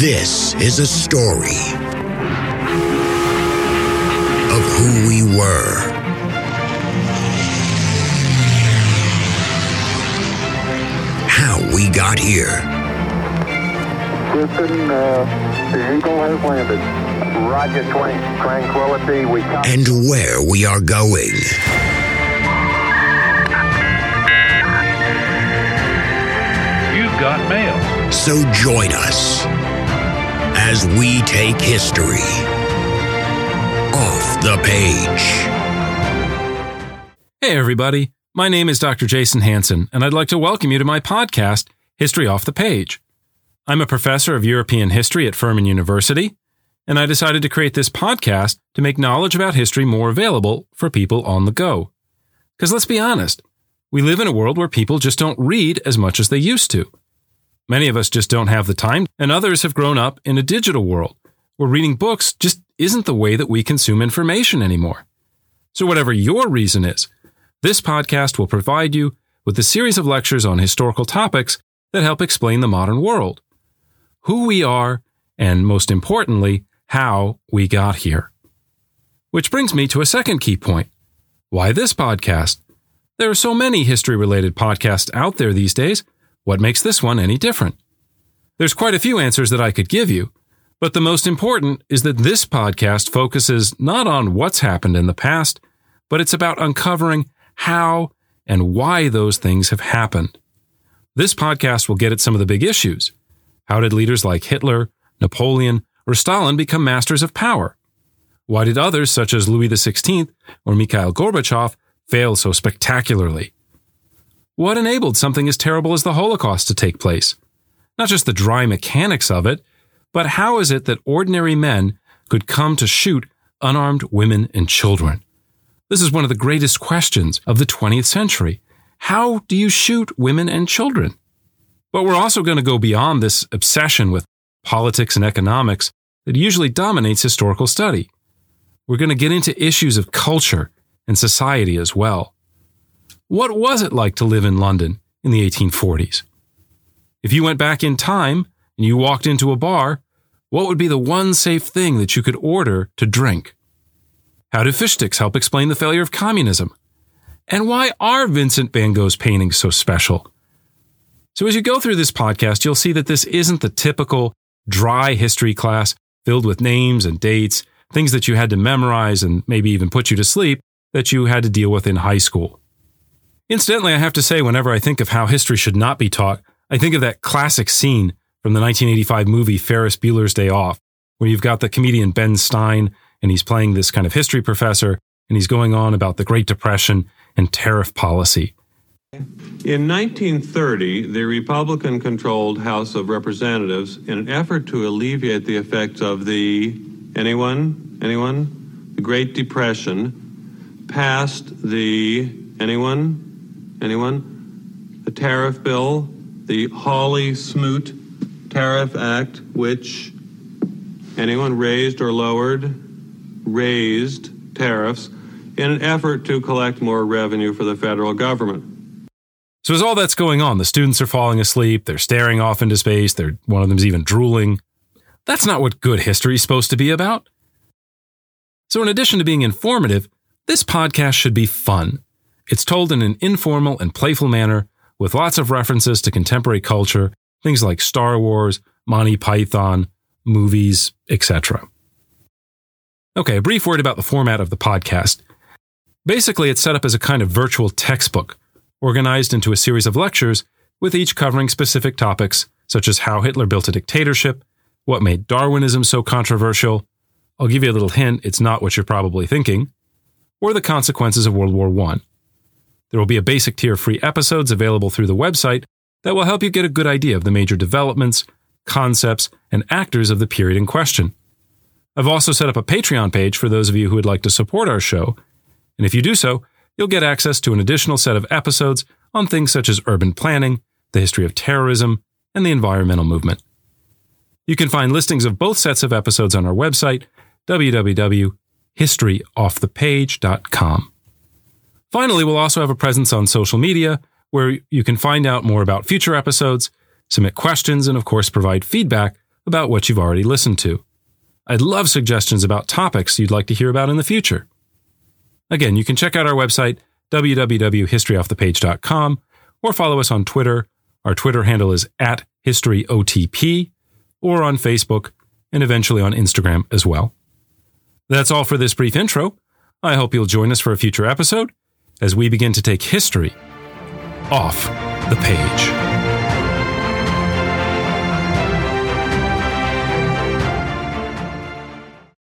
This is a story of who we were. How we got here. Houston, uh, the Eagle has landed. Roger, 20, Tranquility. We come. and where we are going. You've got mail. So join us as we take history off the page. Hey, everybody. My name is Dr. Jason Hanson, and I'd like to welcome you to my podcast, History Off the Page. I'm a professor of European history at Furman University, and I decided to create this podcast to make knowledge about history more available for people on the go. Because let's be honest, we live in a world where people just don't read as much as they used to. Many of us just don't have the time, and others have grown up in a digital world where reading books just isn't the way that we consume information anymore. So, whatever your reason is, this podcast will provide you with a series of lectures on historical topics that help explain the modern world, who we are, and most importantly, how we got here. Which brings me to a second key point. Why this podcast? There are so many history related podcasts out there these days. What makes this one any different? There's quite a few answers that I could give you, but the most important is that this podcast focuses not on what's happened in the past, but it's about uncovering how and why those things have happened. This podcast will get at some of the big issues. How did leaders like Hitler, Napoleon, or Stalin become masters of power? Why did others, such as Louis XVI or Mikhail Gorbachev, fail so spectacularly? What enabled something as terrible as the Holocaust to take place? Not just the dry mechanics of it, but how is it that ordinary men could come to shoot unarmed women and children? This is one of the greatest questions of the 20th century. How do you shoot women and children? But we're also going to go beyond this obsession with politics and economics that usually dominates historical study. We're going to get into issues of culture and society as well. What was it like to live in London in the 1840s? If you went back in time and you walked into a bar, what would be the one safe thing that you could order to drink? How do fish sticks help explain the failure of communism? And why are Vincent van Gogh's paintings so special? So, as you go through this podcast, you'll see that this isn't the typical dry history class filled with names and dates, things that you had to memorize and maybe even put you to sleep that you had to deal with in high school. Incidentally, I have to say, whenever I think of how history should not be taught, I think of that classic scene from the 1985 movie Ferris Bueller's Day Off, where you've got the comedian Ben Stein and he's playing this kind of history professor and he's going on about the Great Depression and tariff policy. In 1930, the Republican controlled House of Representatives, in an effort to alleviate the effects of the anyone, anyone, the Great Depression, passed the anyone, anyone, the tariff bill, the Hawley Smoot Tariff Act, which anyone raised or lowered, raised tariffs in an effort to collect more revenue for the federal government. So as all that's going on, the students are falling asleep, they're staring off into space, they're one of them's even drooling. That's not what good history is supposed to be about. So in addition to being informative, this podcast should be fun. It's told in an informal and playful manner with lots of references to contemporary culture, things like Star Wars, Monty Python, movies, etc. Okay, a brief word about the format of the podcast. Basically, it's set up as a kind of virtual textbook, organized into a series of lectures, with each covering specific topics such as how Hitler built a dictatorship, what made Darwinism so controversial. I'll give you a little hint, it's not what you're probably thinking, or the consequences of World War I. There will be a basic tier of free episodes available through the website that will help you get a good idea of the major developments, concepts, and actors of the period in question. I've also set up a Patreon page for those of you who would like to support our show, and if you do so, you'll get access to an additional set of episodes on things such as urban planning, the history of terrorism, and the environmental movement. You can find listings of both sets of episodes on our website, www.historyoffthepage.com. Finally, we'll also have a presence on social media where you can find out more about future episodes, submit questions, and of course, provide feedback about what you've already listened to. I'd love suggestions about topics you'd like to hear about in the future. Again, you can check out our website, www.historyoffthepage.com, or follow us on Twitter. Our Twitter handle is at HistoryOTP, or on Facebook, and eventually on Instagram as well. That's all for this brief intro. I hope you'll join us for a future episode as we begin to take history off the page.